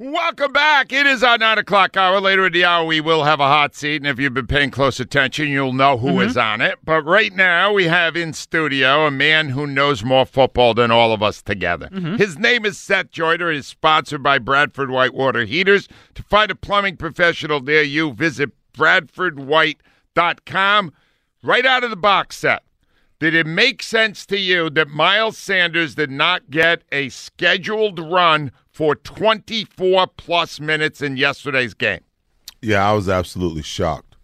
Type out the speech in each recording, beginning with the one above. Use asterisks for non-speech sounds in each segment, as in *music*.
Welcome back. It is our nine o'clock hour. Later in the hour, we will have a hot seat, and if you've been paying close attention, you'll know who mm-hmm. is on it. But right now, we have in studio a man who knows more football than all of us together. Mm-hmm. His name is Seth Joyner. Is sponsored by Bradford Whitewater Heaters. To find a plumbing professional near you, visit bradfordwhite.com. Right out of the box set. Did it make sense to you that Miles Sanders did not get a scheduled run for 24 plus minutes in yesterday's game? Yeah, I was absolutely shocked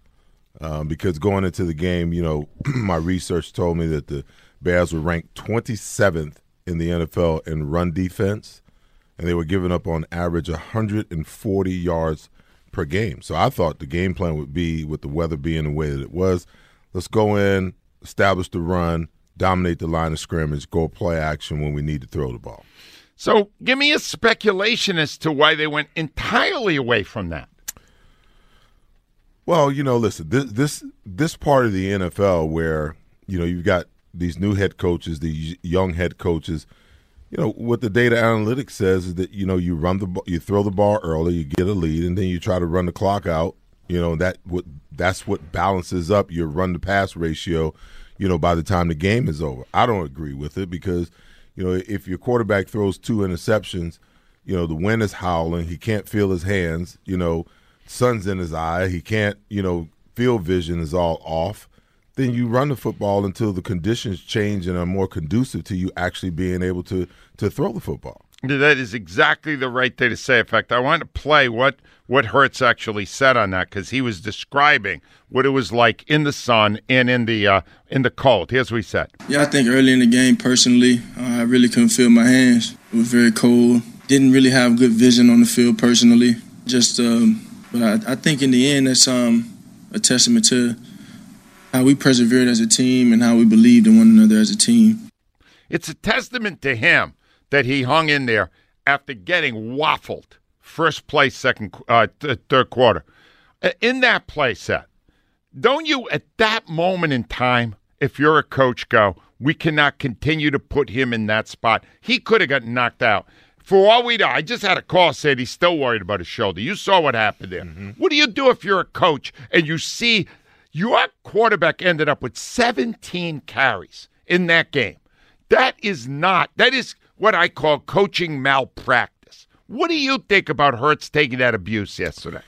um, because going into the game, you know, *clears throat* my research told me that the Bears were ranked 27th in the NFL in run defense, and they were giving up on average 140 yards per game. So I thought the game plan would be, with the weather being the way that it was, let's go in, establish the run, dominate the line of scrimmage, go play action when we need to throw the ball. So give me a speculation as to why they went entirely away from that. Well, you know, listen, this this this part of the NFL where you know you've got these new head coaches, these young head coaches. You know what the data analytics says is that you know you run the you throw the ball early, you get a lead, and then you try to run the clock out. You know that what that's what balances up your run to pass ratio. You know by the time the game is over. I don't agree with it because you know if your quarterback throws two interceptions, you know the wind is howling, he can't feel his hands. You know sun's in his eye. He can't, you know, field vision is all off. Then you run the football until the conditions change and are more conducive to you actually being able to to throw the football. That is exactly the right thing to say. In fact, I want to play what what Hurts actually said on that because he was describing what it was like in the sun and in the uh, in the cold. Here's what he said. Yeah, I think early in the game, personally, uh, I really couldn't feel my hands. It was very cold. Didn't really have good vision on the field personally. Just, um, but I, I think in the end, that's um, a testament to how we persevered as a team and how we believed in one another as a team. It's a testament to him that he hung in there after getting waffled first place, second, uh, th- third quarter. Uh, In that play set, don't you at that moment in time, if you're a coach, go, we cannot continue to put him in that spot. He could have gotten knocked out. For all we know, I just had a call said he's still worried about his shoulder. You saw what happened there. What do you do if you're a coach and you see your quarterback ended up with 17 carries in that game? That is not, that is what I call coaching malpractice. What do you think about Hurts taking that abuse yesterday?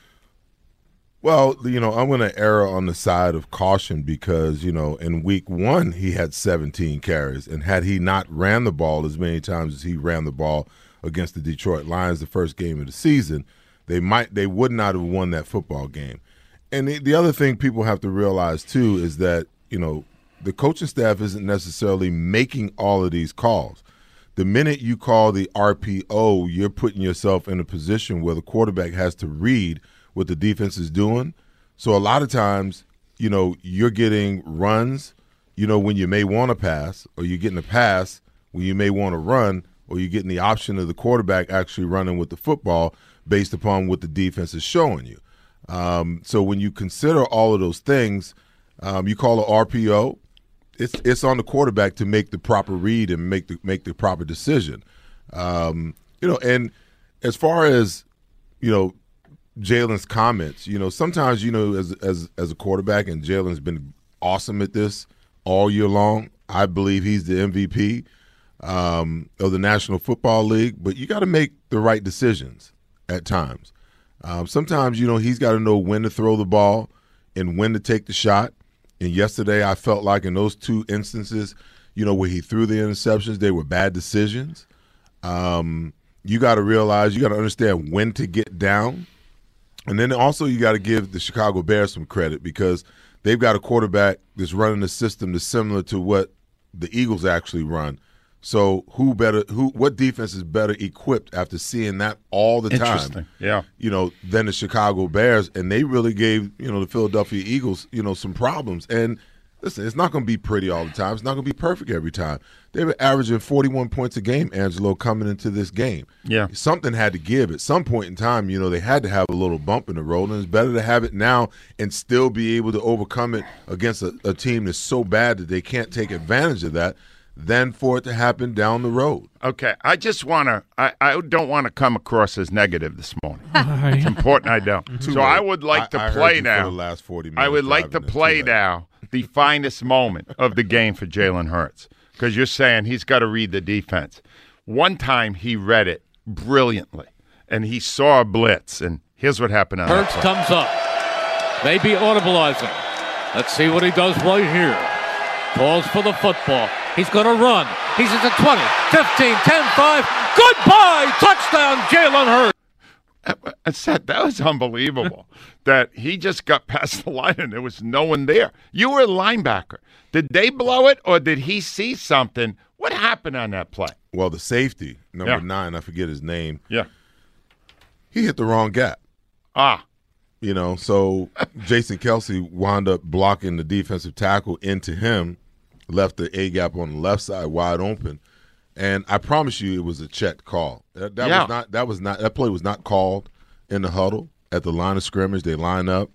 Well, you know, I'm going to err on the side of caution because, you know, in week one, he had 17 carries. And had he not ran the ball as many times as he ran the ball against the Detroit Lions the first game of the season, they might, they would not have won that football game. And the, the other thing people have to realize, too, is that, you know, the coaching staff isn't necessarily making all of these calls. The minute you call the RPO, you're putting yourself in a position where the quarterback has to read what the defense is doing. So a lot of times, you know, you're getting runs, you know, when you may want to pass, or you're getting a pass when you may want to run, or you're getting the option of the quarterback actually running with the football based upon what the defense is showing you. Um, so when you consider all of those things, um, you call a RPO. It's it's on the quarterback to make the proper read and make the make the proper decision. Um, you know, and as far as you know, Jalen's comments, you know, sometimes you know as as as a quarterback, and Jalen's been awesome at this all year long. I believe he's the MVP um, of the National Football League, but you got to make the right decisions at times. Um, sometimes, you know, he's got to know when to throw the ball and when to take the shot. And yesterday, I felt like in those two instances, you know, where he threw the interceptions, they were bad decisions. Um, you got to realize, you got to understand when to get down. And then also, you got to give the Chicago Bears some credit because they've got a quarterback that's running a system that's similar to what the Eagles actually run. So who better who what defense is better equipped after seeing that all the time? Yeah. You know, than the Chicago Bears and they really gave, you know, the Philadelphia Eagles, you know, some problems. And listen, it's not going to be pretty all the time. It's not going to be perfect every time. They were averaging 41 points a game, Angelo, coming into this game. Yeah. Something had to give. At some point in time, you know, they had to have a little bump in the road, and it's better to have it now and still be able to overcome it against a, a team that's so bad that they can't take advantage of that than for it to happen down the road. Okay, I just want to. I, I don't want to come across as negative this morning. *laughs* it's important I don't. so I would like to I- I heard play you for now. the last 40 I would like to driving. It's too play now the *laughs* finest moment of the game for Jalen Hurts because you're saying he's got to read the defense. One time he read it brilliantly, and he saw a blitz, and here's what happened on that Hurts comes up. Maybe audibilizing. Let's see what he does right here. Calls for the football. He's going to run. He's at the 20, 15, 10, 5. Goodbye! Touchdown, Jalen Hurts. I said that was unbelievable *laughs* that he just got past the line and there was no one there. You were a linebacker. Did they blow it or did he see something? What happened on that play? Well, the safety, number Yeah. nine, I forget his name, Yeah. he hit the wrong gap. Ah, You know, so *laughs* Jason Kelce wound up blocking the defensive tackle into him, left the A gap on the left side wide open, and I promise you, it was a checked call. That, that Yeah. was not. That was not. That play was not called in the huddle at the line of scrimmage. They line up.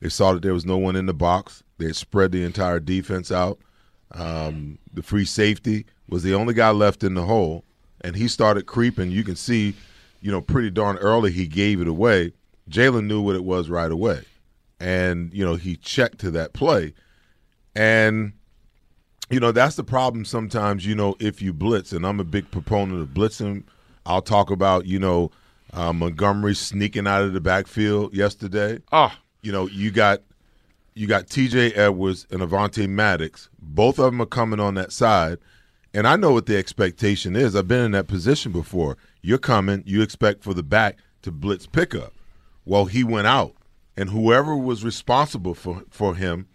They saw that there was no one in the box. They had spread the entire defense out. Um, the free safety was the only guy left in the hole, and he started creeping. You can see, you know, pretty darn early he gave it away. Jalen knew what it was right away, and you know he checked to that play, and you know that's the problem sometimes. You know if you blitz, and I'm a big proponent of blitzing. I'll talk about you know uh, Montgomery sneaking out of the backfield yesterday oh, you know, you got you got T.J. Edwards and Avonte Maddox. Both of them are coming on that side, and I know what the expectation is. I've been in that position before. You're coming. You expect for the back to blitz pickup. Well, he went out, and whoever was responsible for for him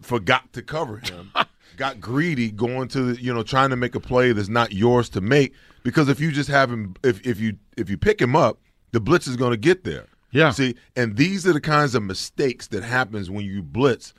forgot to cover him. *laughs* got greedy going to the, you know trying to make a play that's not yours to make because if you just have him if if you if you pick him up the blitz is going to get there Yeah. see and these are the kinds of mistakes that happens when you blitz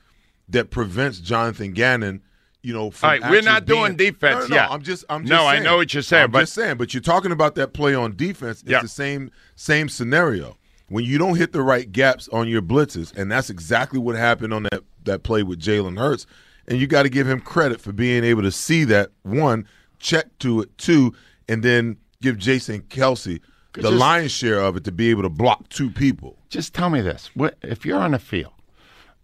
that prevents Jonathan Gannon you know from All right, we're not doing defense no, no, yet. I'm just I'm just No, I know what you're saying, I'm but- just saying but you're talking about that play on defense it's Yeah. the same same scenario when you don't hit the right gaps on your blitzes, and that's exactly what happened on that that play with Jalen Hurts. And you got to give him credit for being able to see that one, check to it two, and then give Jason Kelce the Just- lion's share of it to be able to block two people. just tell me this: what, if you're on the field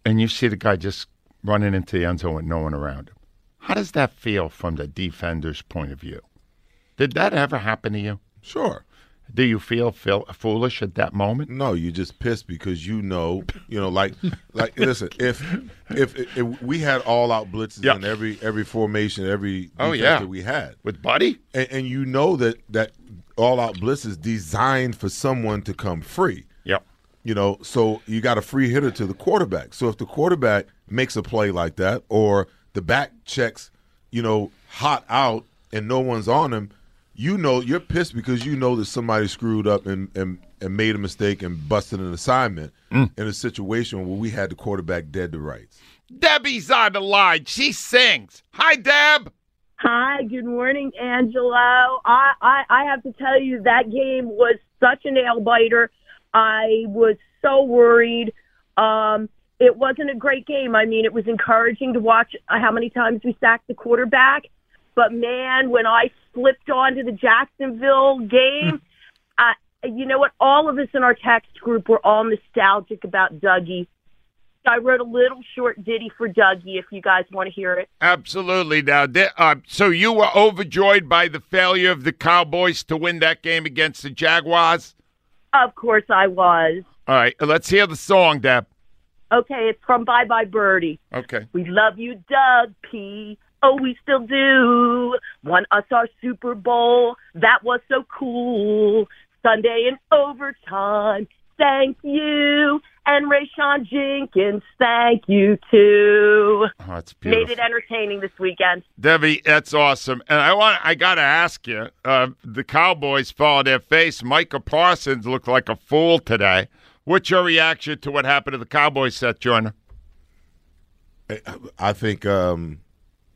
and you see the guy just running into the end zone with no one around him, how does that feel from the defender's point of view? Did that ever happen to you? Sure. Do you feel, feel foolish at that moment? No, you just pissed because you know, you know, like, like. listen, if, if if we had all out blitzes Yeah. in every every formation, every Oh, yeah. that we had, With Buddy? and, and you know that that all out blitz is designed for someone to come free. Yep. You know, so you got a free hitter to the quarterback. So if the quarterback makes a play like that, or the back checks, you know, hot out and no one's on him, you know you're pissed because you know that somebody screwed up and and, and made a mistake and busted an assignment in a situation where we had the quarterback dead to rights. Debbie's on the line. She sings. Hi, Deb. Hi, good morning, Angelo. I, I, I have to tell you that game was such a nail biter. I was so worried. Um, it wasn't a great game. I mean, it was encouraging to watch how many times we sacked the quarterback. But man, when I flipped onto the Jacksonville game, I, you know what? All of us in our text group were all nostalgic about Dougie. I wrote a little short ditty for Dougie if you guys want to hear it. Absolutely. Now, uh, so you were overjoyed by the failure of the Cowboys to win that game against the Jaguars? Of course I was. All right, let's hear the song, Deb. Okay, it's from Bye Bye Birdie. Okay. We love you, Doug P. Oh, we still do. Won us our Super Bowl. That was so cool. Sunday in overtime. Thank you. And Rayshawn Jenkins, thank you too. Oh, it's Made it entertaining this weekend. Debbie, that's awesome. And I want I got to ask you, uh, the Cowboys fall on their face. Micah Parsons looked like a fool today. What's your reaction to what happened to the Cowboys, Seth Joyner? I, I think um,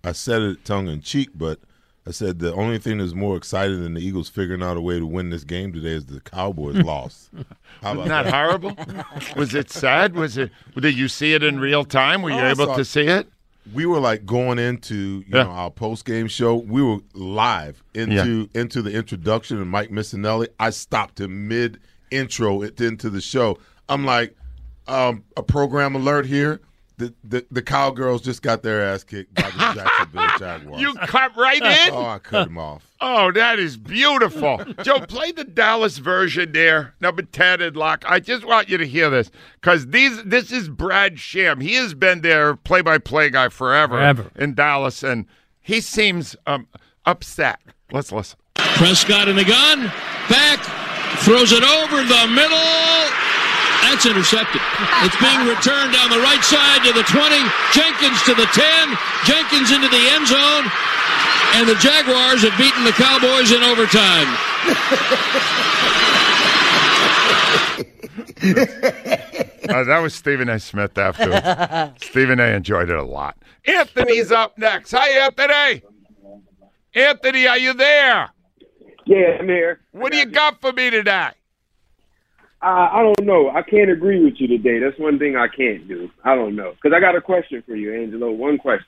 I said it tongue in cheek, but I said the only thing that's more exciting than the Eagles figuring out a way to win this game today is the Cowboys lost. *laughs* How Wasn't that horrible? *laughs* Was it sad? Was it? Did you see it in real time? Were you Oh, able to see it? we were like going into you Yeah. know our post game show. We were live into into the introduction and Mike Missanelli. I stopped him mid intro into the show. I'm like, um, a program alert here. The, the the cowgirls just got their ass kicked by the *laughs* Jacksonville Jaguars. You cut right *laughs* in. oh, I cut him off. Oh, that is beautiful. *laughs* Joe, play the Dallas version there, number 10 and lock. I just want you to hear this because these this is Brad Sham. He has been their play by play guy forever, Forever. in Dallas, and he seems um, upset. Let's listen. Prescott in the gun. Back. Throws it over the middle. That's intercepted. It's being returned down the right side to the 20. Jenkins to the 10. Jenkins into the end zone. And the Jaguars have beaten the Cowboys in overtime. *laughs* Uh, that was Stephen A. Smith after. *laughs* Stephen A. enjoyed it a lot. Anthony's up next. Hi, Anthony. Anthony, are you there? Yeah, I'm here. What do you got for me today? Uh, I don't know. I can't agree with you today. That's one thing I can't do. I don't know. Because I got a question for you, Angelo. One question.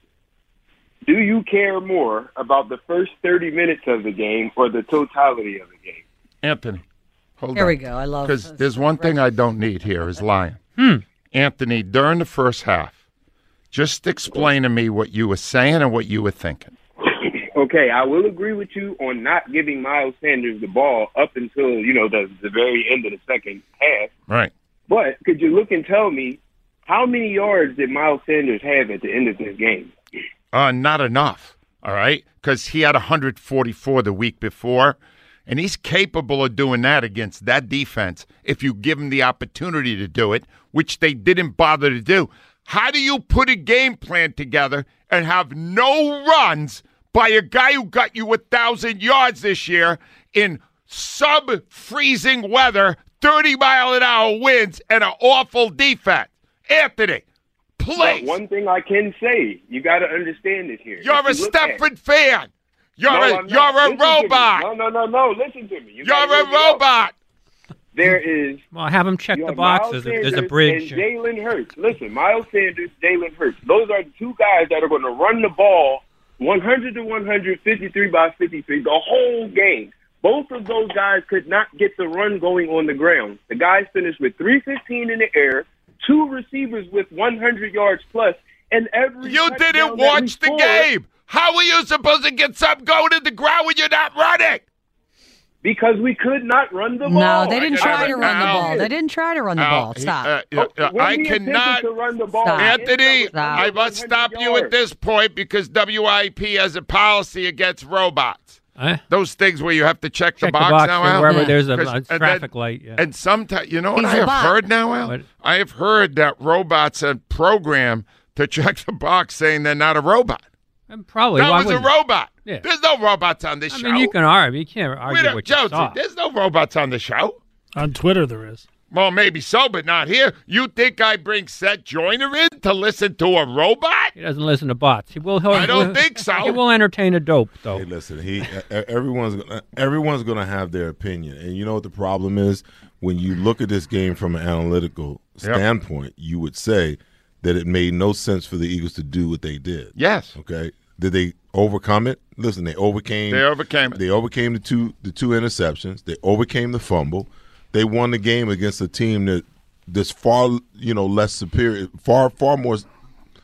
Do you care more about the first 30 minutes of the game or the totality of the game? Anthony, hold Here on. we go. I love Because there's one thing I don't need here is lying. Hmm. Anthony, during the first half, just explain to me what you were saying and what you were thinking. Okay, I will agree with you on not giving Miles Sanders the ball up until, you know, the, the very end of the second half. Right. But could you look and tell me how many yards did Miles Sanders have at the end of this game? Uh, not enough. All right, because he had 144 the week before, and he's capable of doing that against that defense if you give him the opportunity to do it, which they didn't bother to do. How do you put a game plan together and have no runs by a guy who got you a thousand yards this year in sub-freezing weather, 30 mile an hour winds, and an awful defense? Anthony, But please. one thing I can say, you got to understand this here. You're If a you look at- Stepford fan. You're No, a I'm not. you're a Listen robot. No, no, no, no. Listen to me. You You're a hear me out. robot. There is Well, have them check the boxes. Miles There's a, there's a Sanders bridge. And Jalen Hurts. Listen, Miles Sanders, Jalen Hurts. Those are the two guys that are going to run the ball 100 to 153 by 53 the whole game. Both of those guys could not get the run going on the ground. The guys finished with 315 in the air, two receivers with 100 yards plus, and every You didn't watch the scored- game. How are you supposed to get something going in the ground when you're not running? Because we could not run the ball. No, they didn't try to it run the ball. They didn't try to run the Al, ball. Stop. uh, uh, uh, I cannot. to run the ball. Stop. Anthony, Stop. I must stop you at this point because WIP has a policy against robots. Huh? Those things where you have to check, Check the box, now, Al. wherever Yeah. there's a, 'Cause- a and then- traffic light. Yeah. And sometimes, you know what He's I a have bot. heard now, Al? What? I have heard that robots are programmed to check the box saying they're not a robot. And probably. that why was a wouldn't- robot. Yeah. There's no robots on this I show. mean, you can argue. You can't argue Wait a- what you Josie, saw. there's no robots on the show. On Twitter, there is. Well, maybe so, but not here. You think I bring Seth Joyner in to listen to a robot? He doesn't listen to bots. He will. He'll, I don't he'll- think so. He will entertain a dope though. Hey, listen, he e- everyone's gonna everyone's gonna have their opinion, and you know what the problem is when you look at this game from an analytical Yep. standpoint, you would say that it made no sense for the Eagles to do what they did. Yes. Okay, did they overcome it? Listen, they overcame. They overcame it. They overcame the two the two interceptions. They overcame the fumble. They won the game against a team that that's far you know less superior, far far more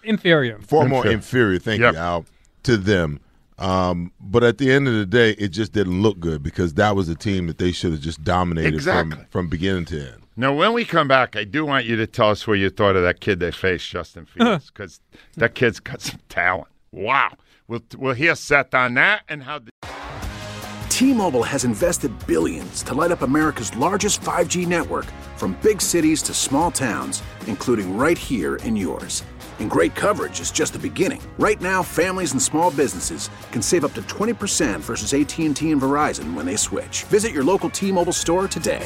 Inferior. far more Inferior. inferior. Thank Yep. you, Al, to them. Um, but at the end of the day, it just didn't look good because that was a team that they should have just dominated Exactly. from, from beginning to end. Now, when we come back, I do want you to tell us what you thought of that kid they faced, Justin uh-huh. Fields, because that kid's got some talent. Wow. We'll, we'll hear Seth on that and how. The- T-Mobile has invested billions to light up America's largest 5G network from big cities to small towns, including right here in yours. And great coverage is just the beginning. Right now, families and small businesses can save up to 20% versus AT&T and Verizon when they switch. Visit your local T-Mobile store today.